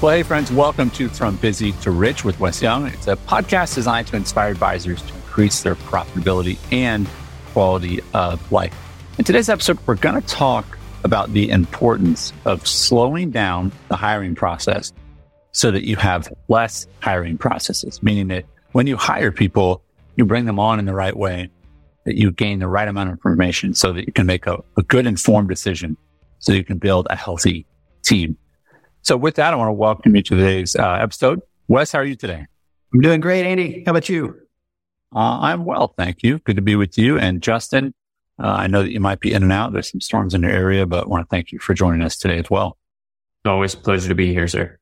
Well, hey, friends, welcome to From Busy to Rich with Wes Young. It's a podcast designed to inspire advisors to increase their profitability and quality of life. In today's episode, we're going to talk about the importance of slowing down the hiring process so that you have less hiring processes, meaning that when you hire people, you bring them on in the right way, that you gain the right amount of information so that you can make a, a good informed decision so you can build a healthy team. So with that, I want to welcome you to today's uh, episode. Wes, how are you today? I'm doing great, Andy. How about you? Uh, I'm well, thank you. Good to be with you. And Justin, uh, I know that you might be in and out. There's some storms in your area, but I want to thank you for joining us today as well. Always a pleasure to be here, sir.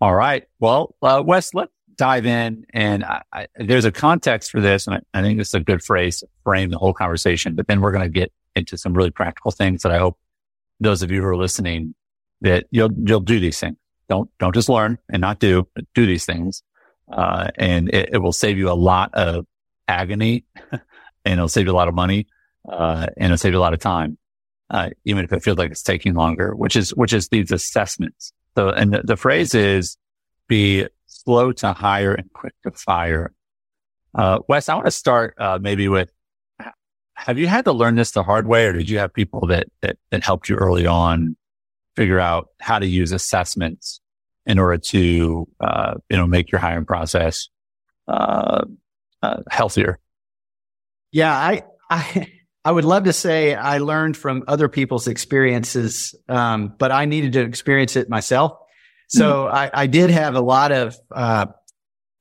All right. Well, uh, Wes, let's dive in. And I, I, there's a context for this, and I, I think this is a good phrase to frame the whole conversation. But then we're going to get into some really practical things that I hope those of you who are listening that you'll you'll do these things. Don't don't just learn and not do, but do these things, uh, and it, it, will save you a lot of agony, and it'll save you a lot of money, uh, and it'll save you a lot of time, uh, even if it feels like it's taking longer. Which is which is these assessments. So, and the, the phrase is be slow to hire and quick to fire. Uh, Wes, I want to start uh, maybe with have you had to learn this the hard way or did you have people that, that, that helped you early on figure out how to use assessments in order to, uh, you know, make your hiring process, uh, uh, healthier? Yeah, I, I, I would love to say I learned from other people's experiences, um, but I needed to experience it myself. So mm-hmm. I, I, did have a lot of uh,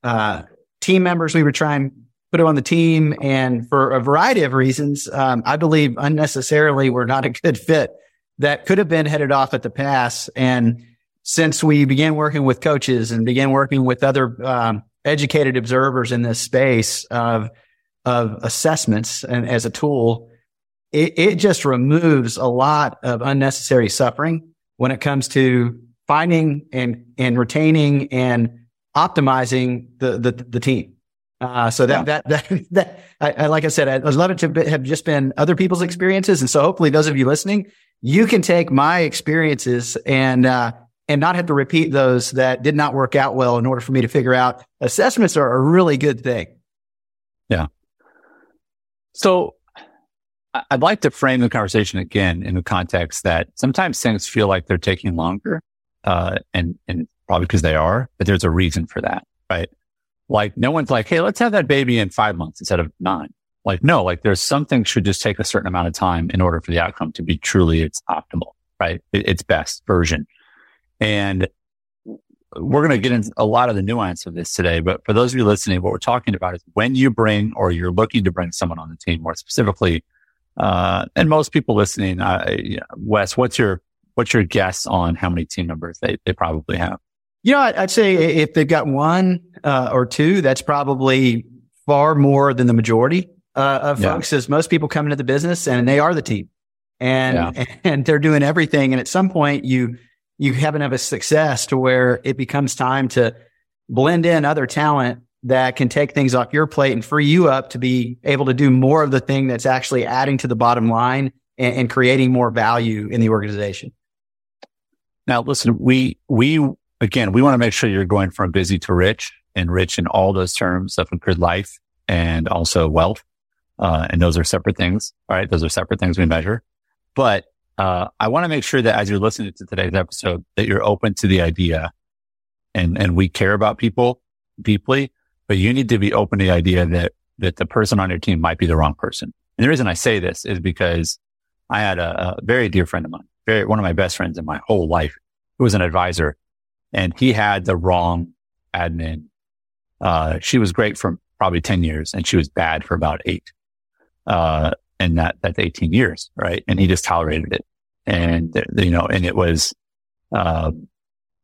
uh, team members we were trying put on the team, and for a variety of reasons, um, I believe unnecessarily were not a good fit that could have been headed off at the pass. And since we began working with coaches and began working with other um, educated observers in this space of of assessments and as a tool, it, it just removes a lot of unnecessary suffering when it comes to finding and and retaining and optimizing the the, the team. Uh, so that, yeah. that, that, that, I, I, like I said, I, would love it to have just been other people's experiences. And so hopefully those of you listening, you can take my experiences and, uh, and not have to repeat those that did not work out well in order for me to figure out assessments are a really good thing. Yeah. So I'd like to frame the conversation again in the context that sometimes things feel like they're taking longer, uh, and, and probably because they are, but there's a reason for that, right? Like no one's like, Hey, let's have that baby in five months instead of nine. Like, no, like there's something should just take a certain amount of time in order for the outcome to be truly its optimal, right? its best version. And we're going to get into a lot of the nuance of this today. But for those of you listening, what we're talking about is when you bring or you're looking to bring someone on the team more specifically, uh, and most people listening, uh, Wes, what's your, what's your guess on how many team members they, they probably have? You know, I'd say if they've got one uh, or two, that's probably far more than the majority uh, of yeah. folks. As most people come into the business and they are the team, and yeah. and they're doing everything. And at some point, you you have enough of success to where it becomes time to blend in other talent that can take things off your plate and free you up to be able to do more of the thing that's actually adding to the bottom line and, and creating more value in the organization. Now, listen, we we again, we want to make sure you're going from busy to rich and rich in all those terms of a good life and also wealth. Uh, and those are separate things. All right. Those are separate things we measure. But, uh, I want to make sure that as you're listening to today's episode, that you're open to the idea and, and we care about people deeply, but you need to be open to the idea that, that the person on your team might be the wrong person. And the reason I say this is because I had a, a very dear friend of mine, very, one of my best friends in my whole life who was an advisor and he had the wrong admin. Uh, she was great for probably 10 years and she was bad for about eight. Uh, and that, that's 18 years, right? And he just tolerated it. And, you know, and it was, uh,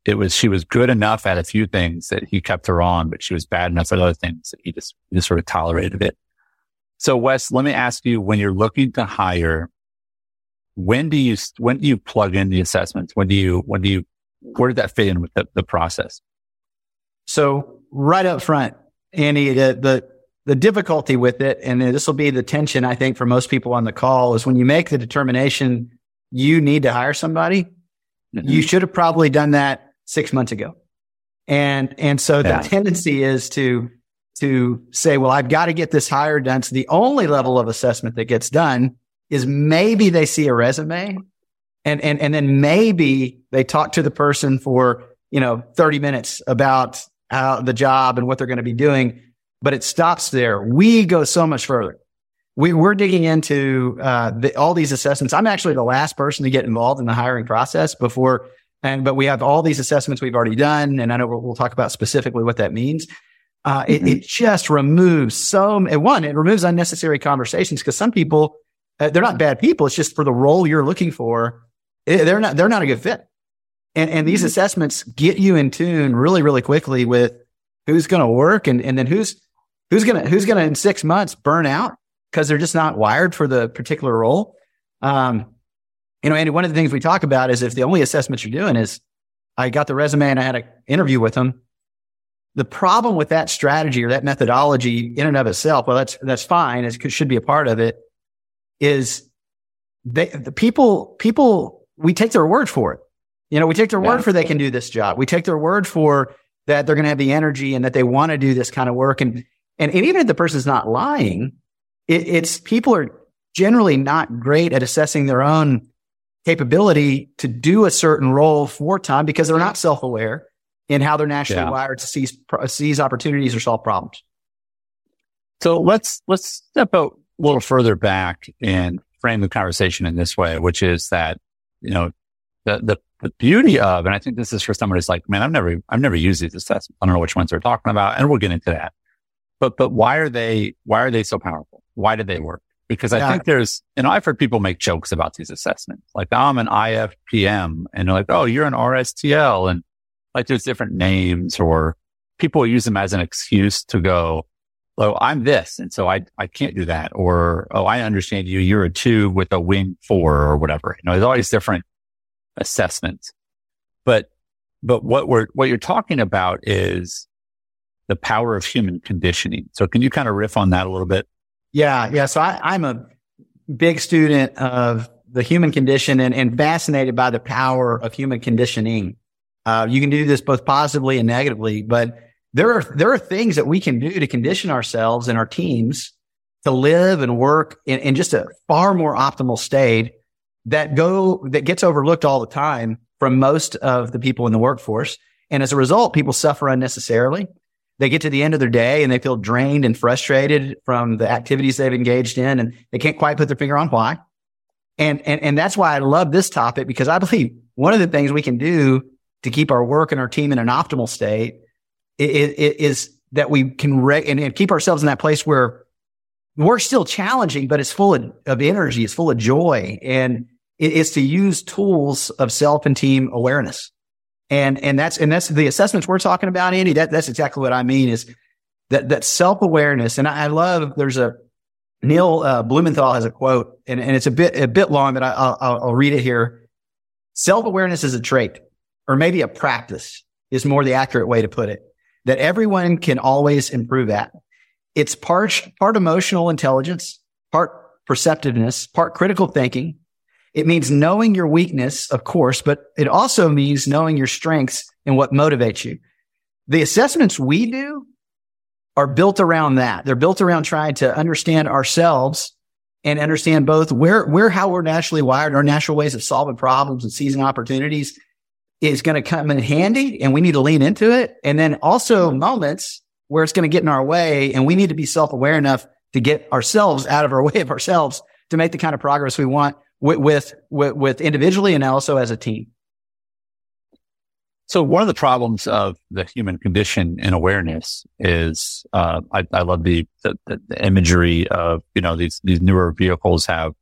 it was, she was good enough at a few things that he kept her on, but she was bad enough at other things that he just, he just sort of tolerated it. So Wes, let me ask you, when you're looking to hire, when do you, when do you plug in the assessments? When do you, when do you where did that fit in with the, the process? So right up front, Andy, the, the, the difficulty with it, and this will be the tension, I think, for most people on the call is when you make the determination you need to hire somebody, mm-hmm. you should have probably done that six months ago. And, and so Yeah. the tendency is to, to say, well, I've got to get this hire done. So the only level of assessment that gets done is maybe they see a resume and, and, and then maybe they talk to the person for, you know, 30 minutes about how the job and what they're going to be doing, but it stops there. We go so much further. We, we're digging into uh, the, all these assessments. I'm actually the last person to get involved in the hiring process before, and but we have all these assessments we've already done, and I know we'll, we'll talk about specifically what that means. Uh, it, it just removes so one, it removes unnecessary conversations because some people uh, they're not bad people. It's just for the role you're looking for, eh, they're not they're not a good fit. And and these assessments get you in tune really really quickly with who's going to work and and then who's who's going to who's going to in six months burn out because they're just not wired for the particular role. Um, you know, Andy, one of the things we talk about is if the only assessment you're doing is I got the resume and I had an interview with them. The problem with that strategy or that methodology in and of itself, well, that's, that's fine. It should be a part of it is they, the people, people, we take their word for it. You know, we take their Yeah. word for they can do this job. We take their word for that they're going to have the energy and that they want to do this kind of work. And, and, and even if the person's not lying, it, it's people are generally not great at assessing their own capability to do a certain role for time because they're not self-aware in how they're naturally Yeah. wired to seize, seize opportunities or solve problems. So let's let's step out a little further back and frame the conversation in this way, which is that you know the the, the beauty of, and I think this is for someone who's like, man, I've never I've never used these assessments. I don't know which ones they're talking about, and we'll get into that. But but why are they why are they so powerful? Why do they work? Because I Yeah. think there's, you know, I've heard people make jokes about these assessments. Like I'm an IFPM and they're like, oh, you're an RSTL. And like there's different names or people use them as an excuse to go, oh, I'm this. And so I, I can't do that. Or, oh, I understand you. You're a two with a wing four or whatever. You know, there's always different assessments. But, but what we're, what you're talking about is the power of human conditioning. So can you kind of riff on that a little bit? Yeah. Yeah. So I, I'm a big student of the human condition and, and fascinated by the power of human conditioning. Uh, you can do this both positively and negatively, but there are, there are things that we can do to condition ourselves and our teams to live and work in, in just a far more optimal state that go, that gets overlooked all the time from most of the people in the workforce. And as a result, people suffer unnecessarily. They get to the end of their day and they feel drained and frustrated from the activities they've engaged in and they can't quite put their finger on why. And, and, and that's why I love this topic because I believe one of the things we can do to keep our work and our team in an optimal state is, is that we can re- and, and keep ourselves in that place where work's still challenging, but it's full of, of energy. It's full of joy and it is to use tools of self and team awareness. And, and that's, and that's the assessments we're talking about, Andy. That, that's exactly what I mean is that, that self awareness. And I, I love, there's a, Neil uh, Blumenthal has a quote and, and it's a bit, a bit long, but I, I'll, I'll read it here. Self awareness is a trait or maybe a practice is more the accurate way to put it that everyone can always improve at. It's part, part emotional intelligence, part perceptiveness, part critical thinking. It means knowing your weakness, of course, but it also means knowing your strengths and what motivates you. The assessments we do are built around that. They're built around trying to understand ourselves and understand both where, where, how we're naturally wired, our natural ways of solving problems and seizing opportunities is going to come in handy and we need to lean into it. And then also moments where it's going to get in our way and we need to be self-aware enough to get ourselves out of our way of ourselves to make the kind of progress we want with, with, with, individually and also as a team. So one of the problems of the human condition and awareness is, uh, I, I love the, the, the imagery of, you know, these, these newer vehicles have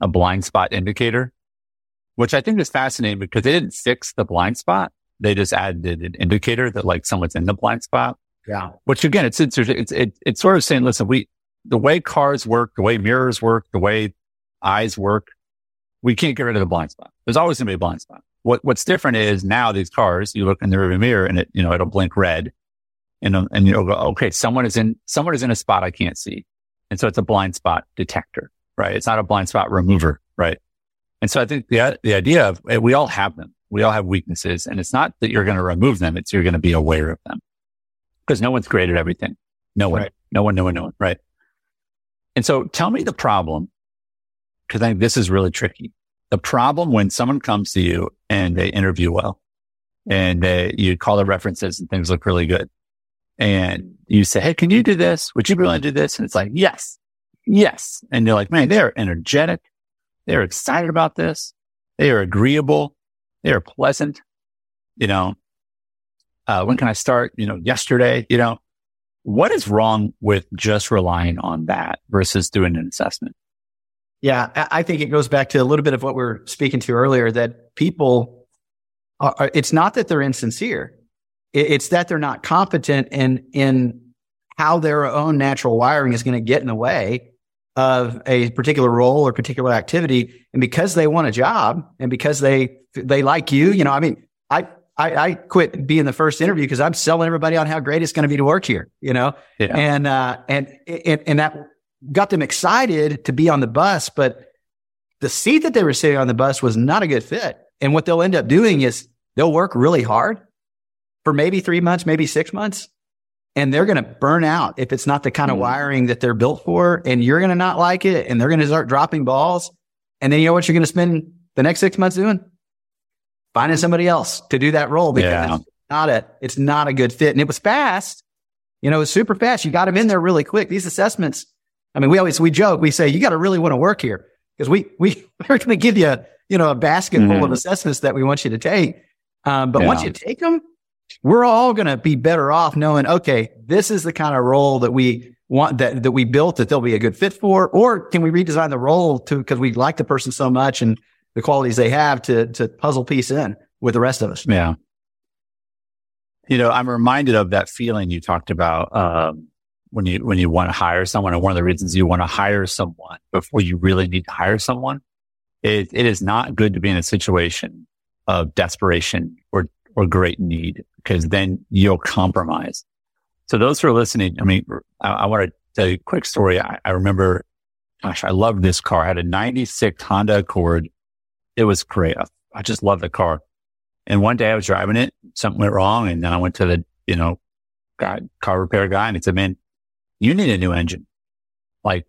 a blind spot indicator, which I think is fascinating because they didn't fix the blind spot. They just added an indicator that like someone's in the blind spot, Yeah. which again, it's, it's, it's, it's, it's sort of saying, listen, we, the way cars work, the way mirrors work, the way eyes work, we can't get rid of the blind spot. There's always going to be a blind spot. What what's different is now these cars, you look in the rearview mirror and it, you know, it'll blink red, and um, and you'll go, okay, someone is in someone is in a spot I can't see, and so it's a blind spot detector, right? It's not a blind spot remover, right? And so I think the the idea of we all have them, We all have weaknesses and it's not that you're going to remove them. It's you're going to be aware of them because no one's great at everything. No one, right. no one, no one, no one. Right. And so tell me the problem because I think this is really tricky. The problem when someone comes to you and they interview well and they, you call the references and things look really good and you say, Hey, can you do this? Would you be willing to do this? And it's like, yes, yes. And they're like, man, they're energetic. They're excited about this. They are agreeable. They are pleasant. You know, uh, when can I start? You know, yesterday, you know, what is wrong with just relying on that versus doing an assessment? Yeah, I think it goes back to a little bit of what we are speaking to earlier that people are, it's not that they're insincere. It's that they're not competent in, in how their own natural wiring is going to get in the way of a particular role or particular activity. And because they want a job and because they, they like you, you know, I mean, I, I, I quit being the first interview because I'm selling everybody on how great it's going to be to work here, you know, yeah. and, uh, and, and, and that got them excited to be on the bus, but the seat that they were sitting on the bus was not a good fit. And what they'll end up doing is they'll work really hard for maybe three months, maybe six months, and they're going to burn out if it's not the kind of mm. wiring that they're built for. And you're going to not like it and they're going to start dropping balls. And then you know what you're going to spend the next six months doing? Finding somebody else to do that role because yeah. it's not a, it's not a good fit. And it was fast. You know, it was super fast. You got them in there really quick. These assessments, I mean, we always, we joke, we say, you got to really want to work here because we, we, we're going to give you, you know, a basket mm-hmm. full of mm-hmm. assessments that we want you to take. Um, but yeah. once you take them, we're all going to be better off knowing, okay, this is the kind of role that we want that, that we built that they'll be a good fit for, or can we redesign the role to, because we like the person so much and the qualities they have to, to puzzle piece in with the rest of us. Yeah. You know, I'm reminded of that feeling you talked about, um, when you, when you want to hire someone and one of the reasons you want to hire someone before you really need to hire someone, it, it is not good to be in a situation of desperation or, or great need because then you'll compromise. So those who are listening, I mean, I, I want to tell you a quick story. I, I remember, gosh, I loved this car. I had a 96 Honda Accord. It was great. I, I just loved the car. And one day I was driving it, something went wrong. And then I went to the, you know, guy, car repair guy and he said, man, you need a new engine. Like,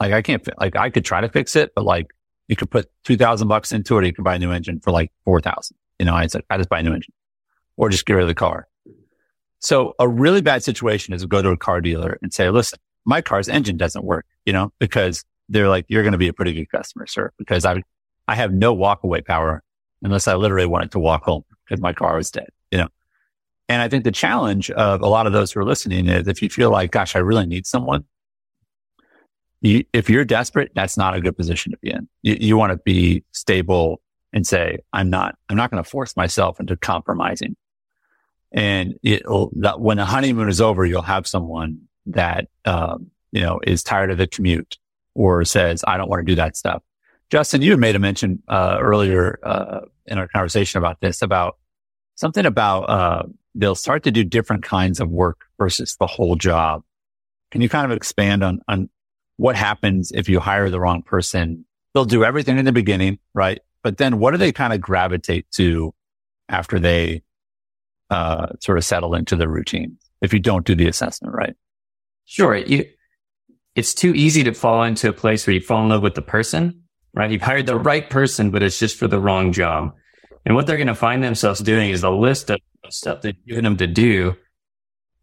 like I can't, like I could try to fix it, but like you could put 2000 bucks into it. Or you could buy a new engine for like 4000. You know, I said, I just buy a new engine or just get rid of the car. So a really bad situation is to go to a car dealer and say, listen, my car's engine doesn't work, you know, because they're like, you're going to be a pretty good customer, sir, because I, I have no walk away power unless I literally wanted to walk home because my car was dead? And I think the challenge of a lot of those who are listening is if you feel like, gosh, I really need someone, you, if you're desperate, that's not a good position to be in. You, you want to be stable and say, I'm not, I'm not going to force myself into compromising. And that when the honeymoon is over, you'll have someone that, um, you know, is tired of the commute or says, I don't want to do that stuff. Justin, you made a mention, uh, earlier, uh, in our conversation about this, about something about, uh, they'll start to do different kinds of work versus the whole job. Can you kind of expand on, on what happens if you hire the wrong person? They'll do everything in the beginning, right? But then what do they kind of gravitate to after they uh, sort of settle into the routine if you don't do the assessment right? Sure. You, it's too easy to fall into a place where you fall in love with the person, right? You've hired the right person, but it's just for the wrong job. And what they're going to find themselves doing is a list of stuff that you're them to do.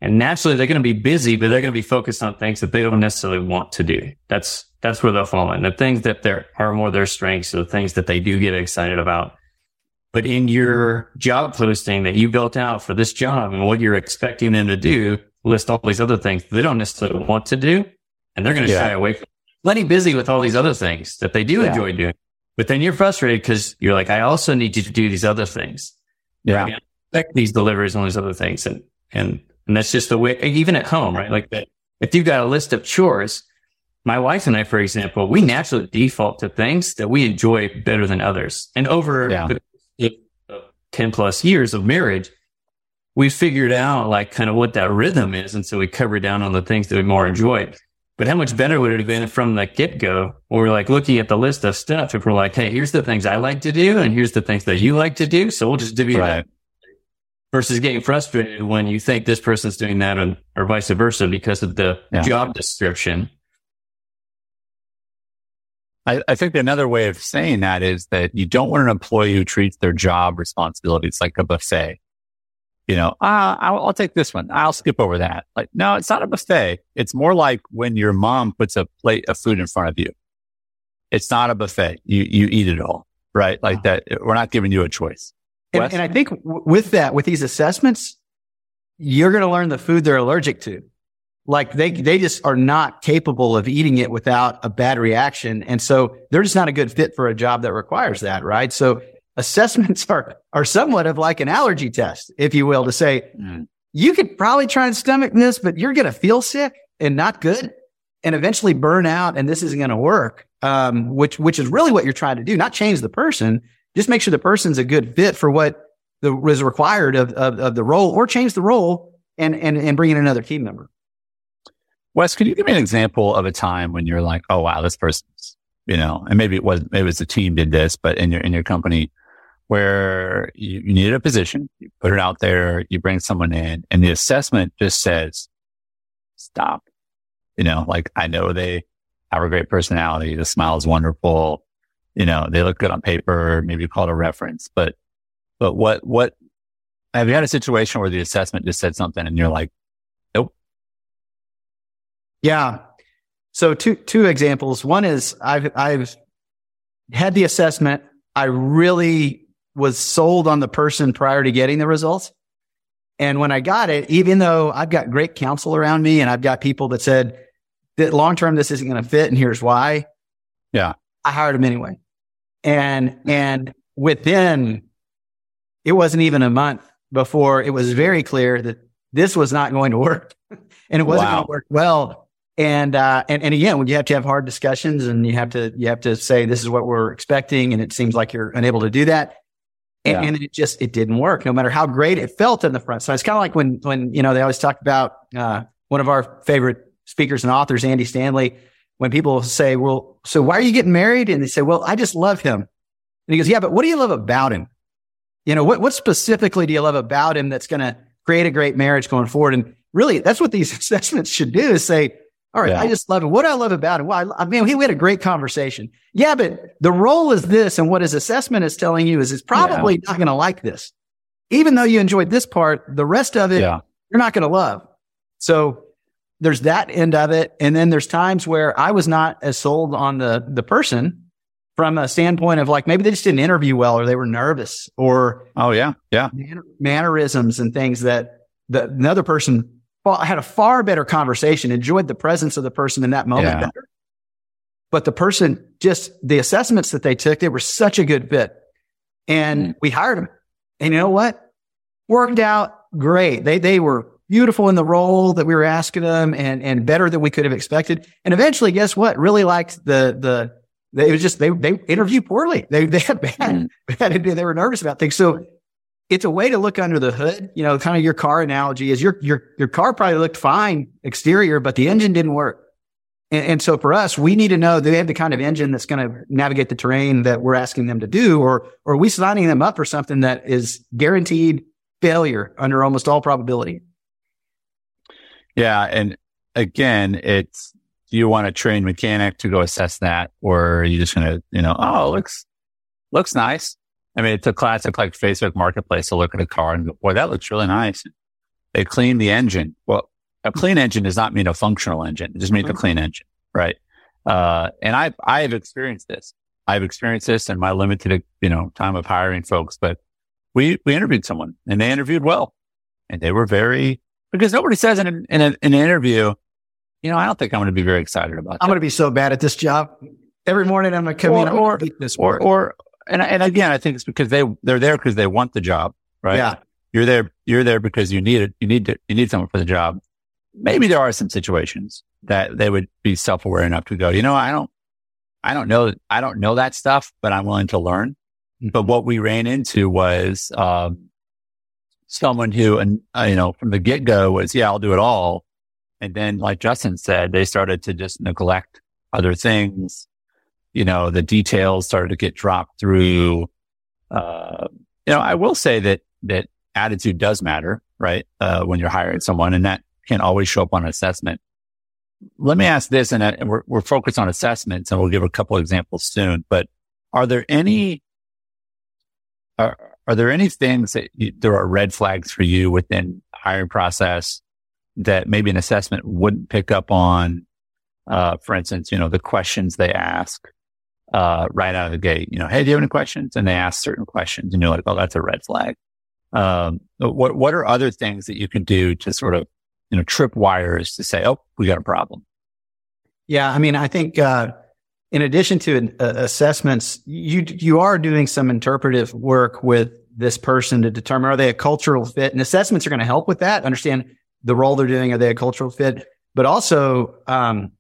And naturally, they're going to be busy, but they're going to be focused on things that they don't necessarily want to do. That's, that's where they'll fall in. The things that there are more their strengths, the things that they do get excited about but in your job posting that you built out for this job and what you're expecting them to do, list all these other things they don't necessarily want to do. And they're going to yeah. shy away from plenty busy with all these other things that they do yeah. enjoy doing. But then you're frustrated because you're like, I also need you to do these other things. Yeah. Right? Expect these deliveries and these other things. And, and, and that's just the way, even at home, right? Like that. If you've got a list of chores, my wife and I, for example, we naturally default to things that we enjoy better than others. And over yeah. 10 plus years of marriage, we figured out like kind of what that rhythm is. And so we covered down on the things that we more enjoyed. But how much better would it have been from the get go? We're like looking at the list of stuff. If we're like, Hey, here's the things I like to do. And here's the things that you like to do. So we'll just divvy Right. Versus getting frustrated when you think this person's doing that or, or vice versa because of the Yeah. job description. I, I think another way of saying that is that you don't want an employee who treats their job responsibilities like a buffet. You know, ah, I'll, I'll take this one. I'll skip over that. Like, no, it's not a buffet. It's more like when your mom puts a plate of food in front of you. It's not a buffet. You, you eat it all, right? Like that. We're not giving you a choice. And, and I think w- with that, with these assessments, you're going to learn the food they're allergic to. Like they, they just are not capable of eating it without a bad reaction. And so they're just not a good fit for a job that requires that. Right. So assessments are, are somewhat of like an allergy test, if you will, to say, Mm. you could probably try and stomach this, but you're going to feel sick and not good and eventually burn out. And this isn't going to work. Um, which, which is really what you're trying to do, not change the person, just make sure the person's a good fit for what the, was required of, of, of the role or change the role and, and, and bring in another team member. Wes, can you give me an example of a time when you're like, oh wow, this person's, you know, and maybe it was maybe it was the team did this, but in your in your company where you, you needed a position, you put it out there, you bring someone in, and the assessment just says, stop. You know, like I know they have a great personality, the smile is wonderful, you know, they look good on paper, maybe call it a reference, but but what what have you had a situation where the assessment just said something and you're like, nope? Yeah. So two, two examples. One is I've, I've had the assessment. I really was sold on the person prior to getting the results. And when I got it, even though I've got great counsel around me and I've got people that said that long term, this isn't going to fit. And here's why. Yeah. I hired them anyway. And, and within, it wasn't even a month before it was very clear that this was not going to work and it wasn't Wow. going to work well. And, uh, and, and again, when you have to have hard discussions and you have to, you have to say, this is what we're expecting. And it seems like you're unable to do that. And, Yeah. and it just, it didn't work no matter how great it felt in the front. So it's kind of like when, when, you know, they always talk about, uh, one of our favorite speakers and authors, Andy Stanley, when people say, well, so why are you getting married? And they say, well, I just love him. And he goes, yeah, but what do you love about him? You know, what, what specifically do you love about him that's going to create a great marriage going forward? And really, that's what these assessments should do is say, all right, Yeah. I just love him. What do I love about him? Well, I, I mean, we had a great conversation. Yeah, but the role is this. And what his assessment is telling you is it's probably not going to like this. Even though you enjoyed this part, the rest of it, yeah. you're not going to love. So there's that end of it. And then there's times where I was not as sold on the, the person from a standpoint of like, maybe they just didn't interview well or they were nervous or Oh yeah. Yeah. manner- mannerisms and things that the another person had a far better conversation, enjoyed the presence of the person in that moment Yeah. better. But the person just the assessments that they took, they were such a good fit. And Mm. we hired them. And you know what? Worked out great. They they were beautiful in the role that we were asking them and and better than we could have expected. And eventually, guess what? Really liked the the they, it was just they they interviewed poorly. They they had bad, Mm. bad they were nervous about things. So it's a way to look under the hood. You know, kind of your car analogy is your your your car probably looked fine exterior, but the engine didn't work. And, and so for us, we need to know they have the kind of engine that's going to navigate the terrain that we're asking them to do, or or are we signing them up for something that is guaranteed failure under almost all probability? Yeah. And again, it's, do you want a trained mechanic to go assess that or are you just going to, you know, oh, it looks, looks nice. I mean, it's a classic like Facebook marketplace to look at a car and go, boy, that looks really nice. They clean the engine. Well, a clean engine does not mean a functional engine. It just means a Mhm. clean engine. Right. Uh, and I, I have experienced this. I've experienced this in my limited, you know, time of hiring folks, but we, we interviewed someone and they interviewed well and they were very, because nobody says in, an- in, a, in an interview, you know, I don't think I'm going to be very excited about I'm going to be so bad at this job. Every morning I'm going to come in Or- I'm gonna or- beat this or, or, and, and again, I think it's because they, they're there because they want the job, right? Yeah. You're there, you're there because you need it. You need to, you need someone for the job. Maybe there are some situations that they would be self-aware enough to go, you know, I don't, I don't know, I don't know that stuff, but I'm willing to learn. Mhm. But what we ran into was, um, someone who, and uh, you know, from the get go was, yeah, I'll do it all. And then, like Justin said, they started to just neglect other things. You know, the details started to get dropped through. Uh, you know, I will say that, that attitude does matter, right? Uh, when you're hiring someone and that can always show up on assessment. Let me ask this, and, uh, we're, we're focused on assessments and we'll give a couple examples soon, but are there any, are, are there any things that you, there are red flags for you within hiring process that maybe an assessment wouldn't pick up on? Uh, for instance, you know, the questions they ask, uh, right out of the gate, you know, Hey, do you have any questions? And they ask certain questions and you're like, Oh, that's a red flag. Um, what, what are other things that you can do to sort of, you know, trip wires to say, Oh, we got a problem? Yeah. I mean, I think, uh, in addition to uh, assessments, you, you are doing some interpretive work with this person to determine are they a cultural fit and assessments are going to help with that. Understand the role they're doing. Are they a cultural fit? But also, um,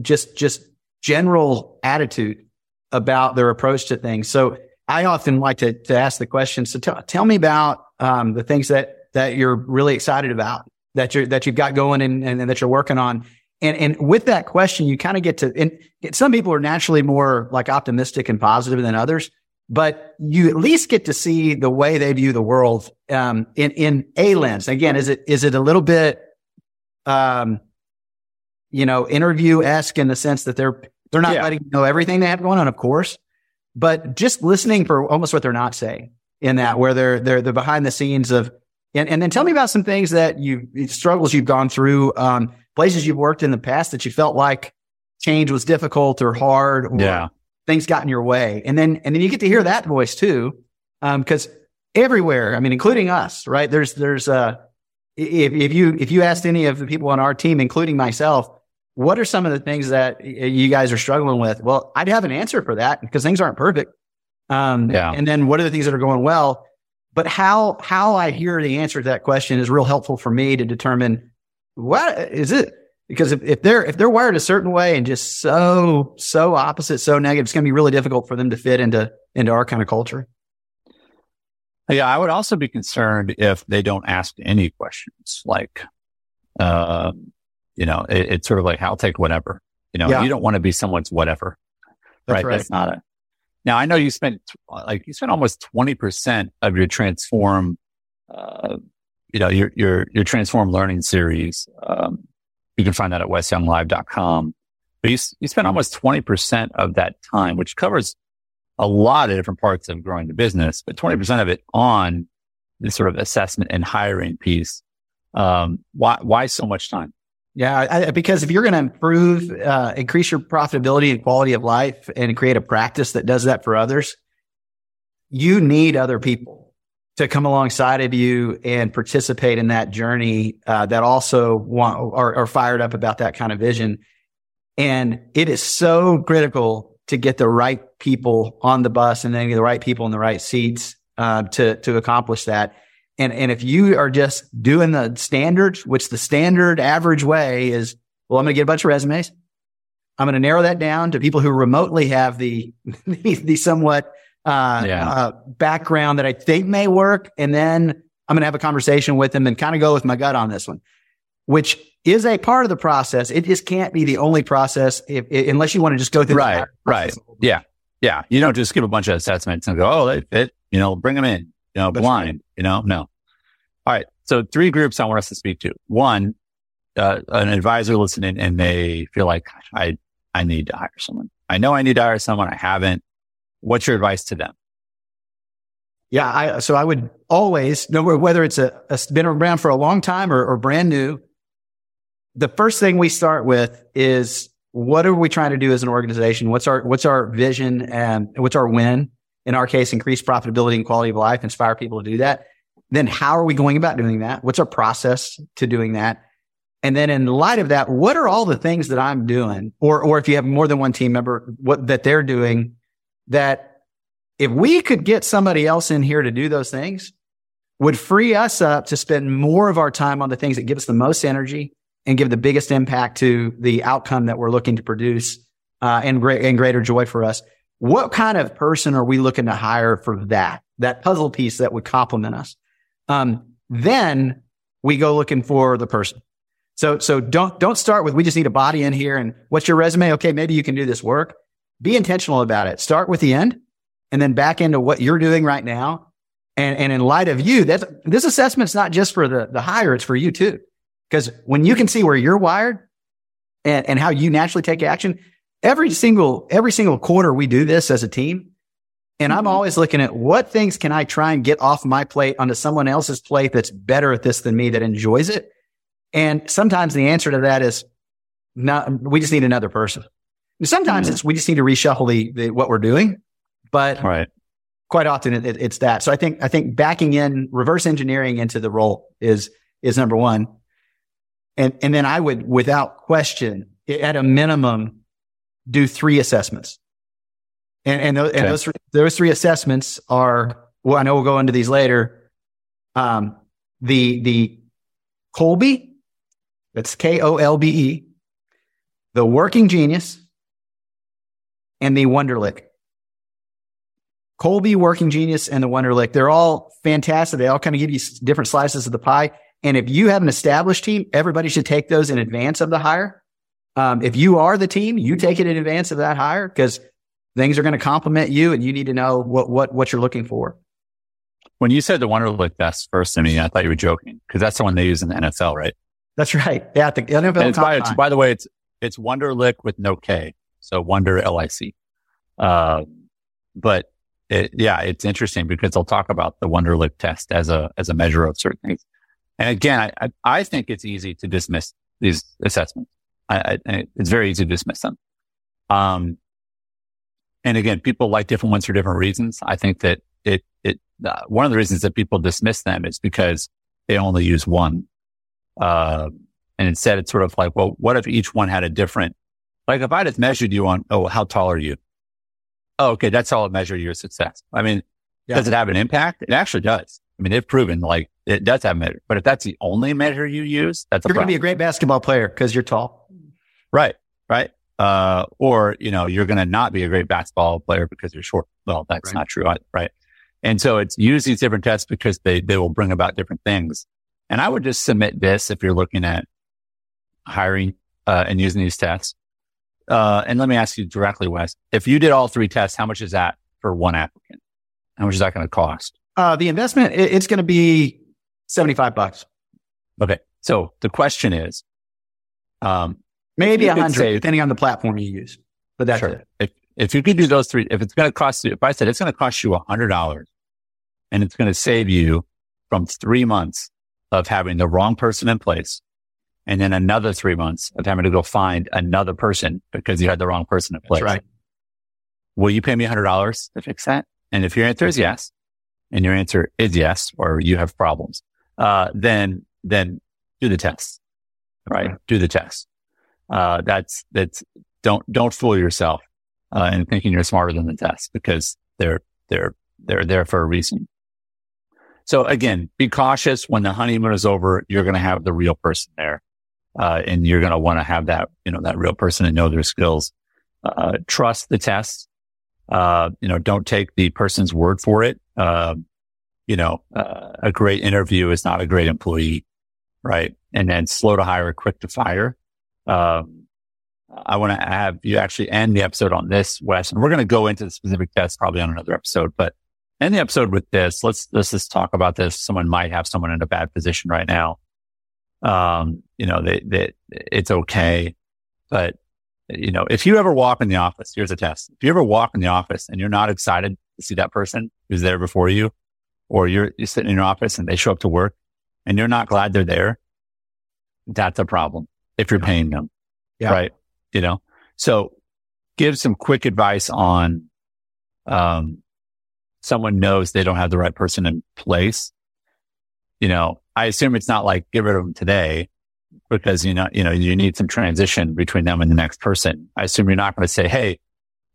just, just general attitude about their approach to things. So I often like to, to ask the question. So t- tell me about um, the things that that you're really excited about that you that you've got going and, and, and that you're working on. And and with that question, you kind of get to. And some people are naturally more like optimistic and positive than others, but you at least get to see the way they view the world um, in in a lens. Again, is it is it a little bit, um, you know, interview esque in the sense that they're they're not yeah. letting you know everything they have going on, of course, but just listening for almost what they're not saying in that, where they're, they're, the behind the scenes of, and, and then tell me about some things that you, struggles you've gone through, um, places you've worked in the past that you felt like change was difficult or hard or yeah. things got in your way. And then, and then you get to hear that voice too. Um, cause everywhere, I mean, including us, right? There's, there's, uh, if, if you, if you asked any of the people on our team, including myself, what are some of the things that you guys are struggling with? Well, I'd have an answer for that because things aren't perfect. Um, yeah. And then what are the things that are going well? But how how I hear the answer to that question is real helpful for me to determine what is it because if, if they're if they're wired a certain way and just so so opposite so negative it's going to be really difficult for them to fit into into our kind of culture yeah i would also be concerned if they don't ask any questions like uh, you know, it, it's sort of like, I'll take whatever. You know, yeah. you don't want to be someone's whatever. That's right? right. That's not a. Now I know you spent like you spent almost twenty percent of your transform, uh, you know, your your your transform learning series. Um, you can find that at wesyounglive.com. But you you spent almost twenty percent of that time, which covers a lot of different parts of growing the business, but twenty percent of it on this sort of assessment and hiring piece. Um, why why so much time? Yeah, I, because if you're going to improve, uh, increase your profitability and quality of life and create a practice that does that for others, you need other people to come alongside of you and participate in that journey uh, that also want are, are fired up about that kind of vision. And it is so critical to get the right people on the bus and then the right people in the right seats uh, to to accomplish that. And, and if you are just doing the standards, which the standard average way is, well, I'm going to get a bunch of resumes. I'm going to narrow that down to people who remotely have the, the, the somewhat, uh, yeah. uh, background that I think may work. And then I'm going to have a conversation with them and kind of go with my gut on this one, which is a part of the process. It just can't be the only process if, if, unless you want to just go through. Right. Right. Yeah. Yeah. You don't just give a bunch of assessments and go, Oh, they fit, you know, bring them in, you know, That's blind, right. you know, no. All right. So three groups I want us to speak to. One, uh, an advisor listening and they feel like I, I need to hire someone. I know I need to hire someone. I haven't. What's your advice to them? Yeah. I, so I would always know whether it's a, a been around for a long time or, or brand new. The first thing we start with is what are we trying to do as an organization? What's our, what's our vision and what's our win? In our case, increase profitability and quality of life, inspire people to do that. Then how are we going about doing that? What's our process to doing that? And then in light of that, what are all the things that I'm doing? Or, or if you have more than one team member, what that they're doing that if we could get somebody else in here to do those things would free us up to spend more of our time on the things that give us the most energy and give the biggest impact to the outcome that we're looking to produce, uh, and great and greater joy for us. What kind of person are we looking to hire for that? That puzzle piece that would complement us. Um, then we go looking for the person. So, so don't, don't start with, we just need a body in here and what's your resume? Okay. Maybe you can do this work. Be intentional about it. Start with the end and then back into what you're doing right now. And, and in light of you, that's, this assessment's not just for the, the hire. It's for you too. Because when you can see where you're wired and, and how you naturally take action, every single, every single quarter we do this as a team. And I'm mm-hmm. always looking at what things can I try and get off my plate onto someone else's plate that's better at this than me that enjoys it. And sometimes the answer to that is not, we just need another person. Sometimes mm-hmm. it's, we just need to reshuffle the, the what we're doing, but right. quite often it, it, it's that. So I think, I think backing in reverse engineering into the role is, is number one. And, and then I would, without question, at a minimum, do three assessments. And, and, those, okay. and those, those three assessments are, well, I know we'll go into these later. Um, the, the Kolbe, that's K O L B E, the working genius, and the Wonderlic. Kolbe, working genius, and the Wonderlic. They're all fantastic. They all kind of give you different slices of the pie. And if you have an established team, everybody should take those in advance of the hire. Um, if you are the team, you take it in advance of that hire because things are going to complement you and you need to know what, what, what you're looking for. When you said the Wonderlic test first to me, I thought you were joking because that's the one they use in the NFL, right? That's right. Yeah. The NFL. By, it's, by, the way, it's, it's Wonderlic with no K. So Wonder L-I-C. Uh, but it, yeah, it's interesting because they'll talk about the Wonderlic test as a, as a measure of certain things. And again, I, I, I think it's easy to dismiss these assessments. I, I, it's very easy to dismiss them. Um, and again, people like different ones for different reasons. I think that it, it, uh, one of the reasons that people dismiss them is because they only use one. Uh, and instead it's sort of like, well, what if each one had a different, like if I just measured you on, oh, how tall are you? Oh, okay. That's how it measure your success. I mean, yeah. does it have an impact? It actually does. I mean, they've proven like it does have a measure, but if that's the only measure you use, that's you're going to be a great basketball player because you're tall. Right. Right. Uh, or, you know, you're going to not be a great basketball player because you're short. Well, that's right. not true. Right. And so it's use these different tests because they, they will bring about different things. And I would just submit this if you're looking at hiring, uh, and using these tests. Uh, and let me ask you directly, Wes, if you did all three tests, how much is that for one applicant? How much is that going to cost? Uh, the investment, it, it's going to be 75 bucks. Okay. So the question is, um, Maybe a hundred, depending on the platform you use. But that's sure. it. If, if you could do those three, if it's going to cost you, if I said it's going to cost you a hundred dollars and it's going to save you from three months of having the wrong person in place and then another three months of having to go find another person because you had the wrong person in place. That's right. Will you pay me a hundred dollars to fix that? And if your answer is yes, and your answer is yes, or you have problems, uh, then, then do the test, right? Do the test. Uh, that's, that's, don't, don't fool yourself, uh, in thinking you're smarter than the test because they're, they're, they're there for a reason. So again, be cautious when the honeymoon is over. You're going to have the real person there. Uh, and you're going to want to have that, you know, that real person and know their skills. Uh, trust the test. Uh, you know, don't take the person's word for it. Uh, you know, uh, a great interview is not a great employee, right? And then slow to hire, quick to fire. Um, I want to have you actually end the episode on this, Wes, and we're going to go into the specific test probably on another episode, but end the episode with this. Let's, let's just talk about this. Someone might have someone in a bad position right now. Um, you know, that, that it's okay. But, you know, if you ever walk in the office, here's a test. If you ever walk in the office and you're not excited to see that person who's there before you, or you're, you're sitting in your office and they show up to work and you're not glad they're there, that's a problem if you're paying them. Yeah. Right. You know, so give some quick advice on, um, someone knows they don't have the right person in place. You know, I assume it's not like get rid of them today because, you know, you know, you need some transition between them and the next person. I assume you're not going to say, Hey,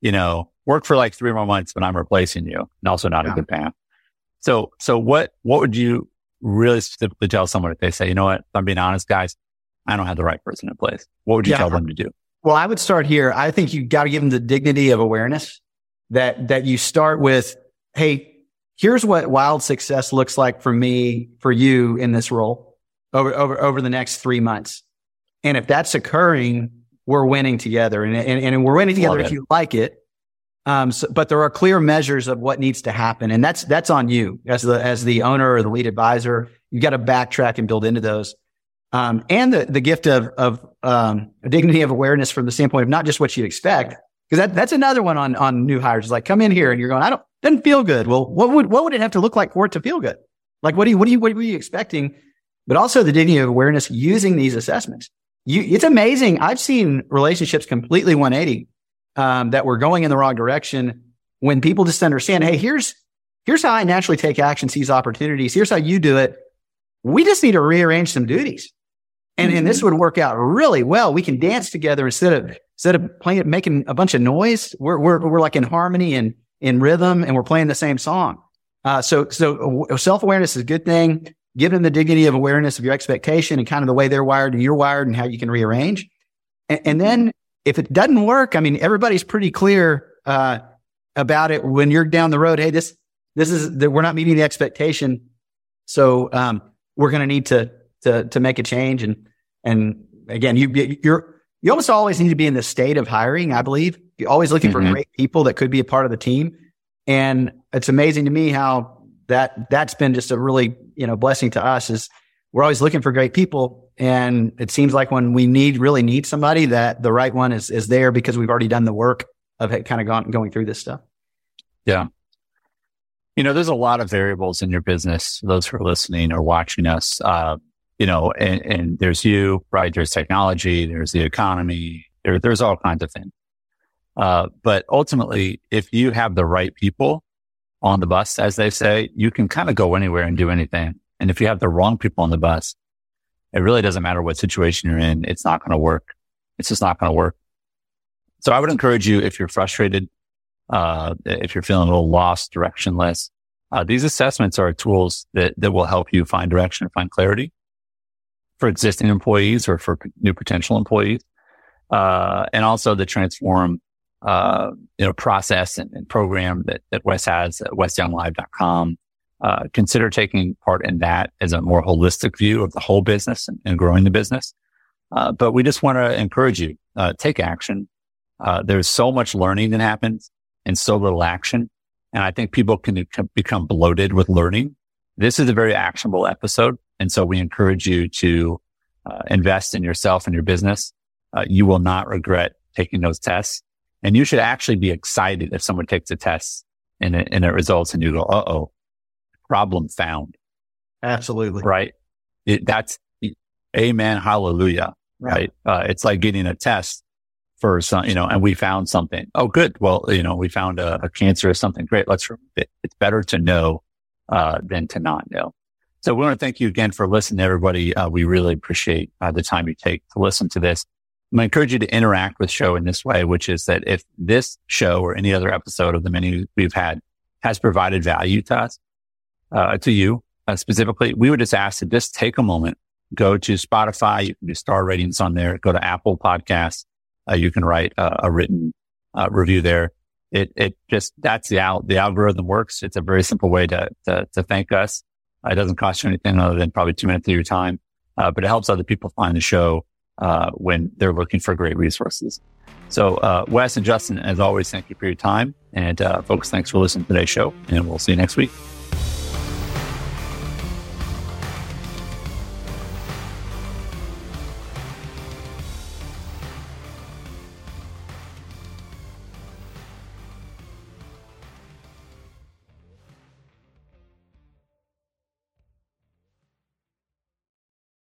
you know, work for like three more months, but I'm replacing you and also not yeah. a good path. So, so what, what would you really specifically tell someone if they say, you know what, if I'm being honest, guys, I don't have the right person in place. What would you yeah. tell them to do? Well, I would start here. I think you got to give them the dignity of awareness that, that you start with, Hey, here's what wild success looks like for me, for you in this role over, over, over the next three months. And if that's occurring, we're winning together and, and, and we're winning together if you like it. Um, so, but there are clear measures of what needs to happen. And that's, that's on you as the, as the owner or the lead advisor. You've got to backtrack and build into those. Um, and the, the gift of, of, um, dignity of awareness from the standpoint of not just what you expect. Cause that, that's another one on, on new hires. It's like, come in here and you're going, I don't, doesn't feel good. Well, what would, what would it have to look like for it to feel good? Like, what do you, what do you, what were you expecting? But also the dignity of awareness using these assessments. You, it's amazing. I've seen relationships completely 180 um, that were going in the wrong direction when people just understand, hey, here's here's how I naturally take action, seize opportunities. Here's how you do it. We just need to rearrange some duties. And, mm-hmm. and this mm-hmm. would work out really well. We can dance together instead of instead of playing making a bunch of noise. We're we're we're like in harmony and in rhythm, and we're playing the same song. Uh, so so self awareness is a good thing give them the dignity of awareness of your expectation and kind of the way they're wired and you're wired and how you can rearrange. And, and then if it doesn't work, I mean, everybody's pretty clear, uh, about it when you're down the road. Hey, this, this is, that we're not meeting the expectation. So, um, we're going to need to, to, to make a change. And, and again, you, you're, you almost always need to be in the state of hiring, I believe. You're always looking mm-hmm. for great people that could be a part of the team. And it's amazing to me how that that's been just a really you know blessing to us is we're always looking for great people and it seems like when we need really need somebody that the right one is is there because we've already done the work of kind of gone, going through this stuff yeah you know there's a lot of variables in your business those who are listening or watching us uh, you know and, and, there's you right there's technology there's the economy there, there's all kinds of things uh, but ultimately if you have the right people on the bus, as they say, you can kind of go anywhere and do anything. And if you have the wrong people on the bus, it really doesn't matter what situation you're in. It's not going to work. It's just not going to work. So I would encourage you if you're frustrated, uh, if you're feeling a little lost, directionless, uh, these assessments are tools that, that will help you find direction, and find clarity for existing employees or for new potential employees. Uh, and also the transform uh, you know, process and, and, program that, that Wes has at wesyounglive.com. Uh, consider taking part in that as a more holistic view of the whole business and, and growing the business. Uh, but we just want to encourage you, uh, take action. Uh, there's so much learning that happens and so little action. And I think people can become bloated with learning. This is a very actionable episode. And so we encourage you to uh, invest in yourself and your business. you will not regret taking those tests. And you should actually be excited if someone takes a test and it, and it results and you go, uh oh, problem found. Absolutely. Right. It, that's amen. Hallelujah. Right. Uh, it's like getting a test for some, you know, and we found something. Oh, good. Well, you know, we found a, a cancer or something. Great. Let's remove it. It's better to know, uh, than to not know. So we want to thank you again for listening, everybody. Uh, we really appreciate uh, the time you take to listen to this. I encourage you to interact with show in this way, which is that if this show or any other episode of the many we've had has provided value to us, uh, to you uh, specifically, we would just ask to just take a moment, go to Spotify. You can do star ratings on there. Go to Apple Podcasts. Uh, you can write a written uh, review there. It it just that's the al- the algorithm works. It's a very simple way to to, to thank us. it doesn't cost you anything other than probably two minutes of your time, uh, but it helps other people find the show uh, when they're looking for great resources. So, uh, Wes and Justin, as always, thank you for your time. And uh, folks, thanks for listening to today's show, and we'll see you next week.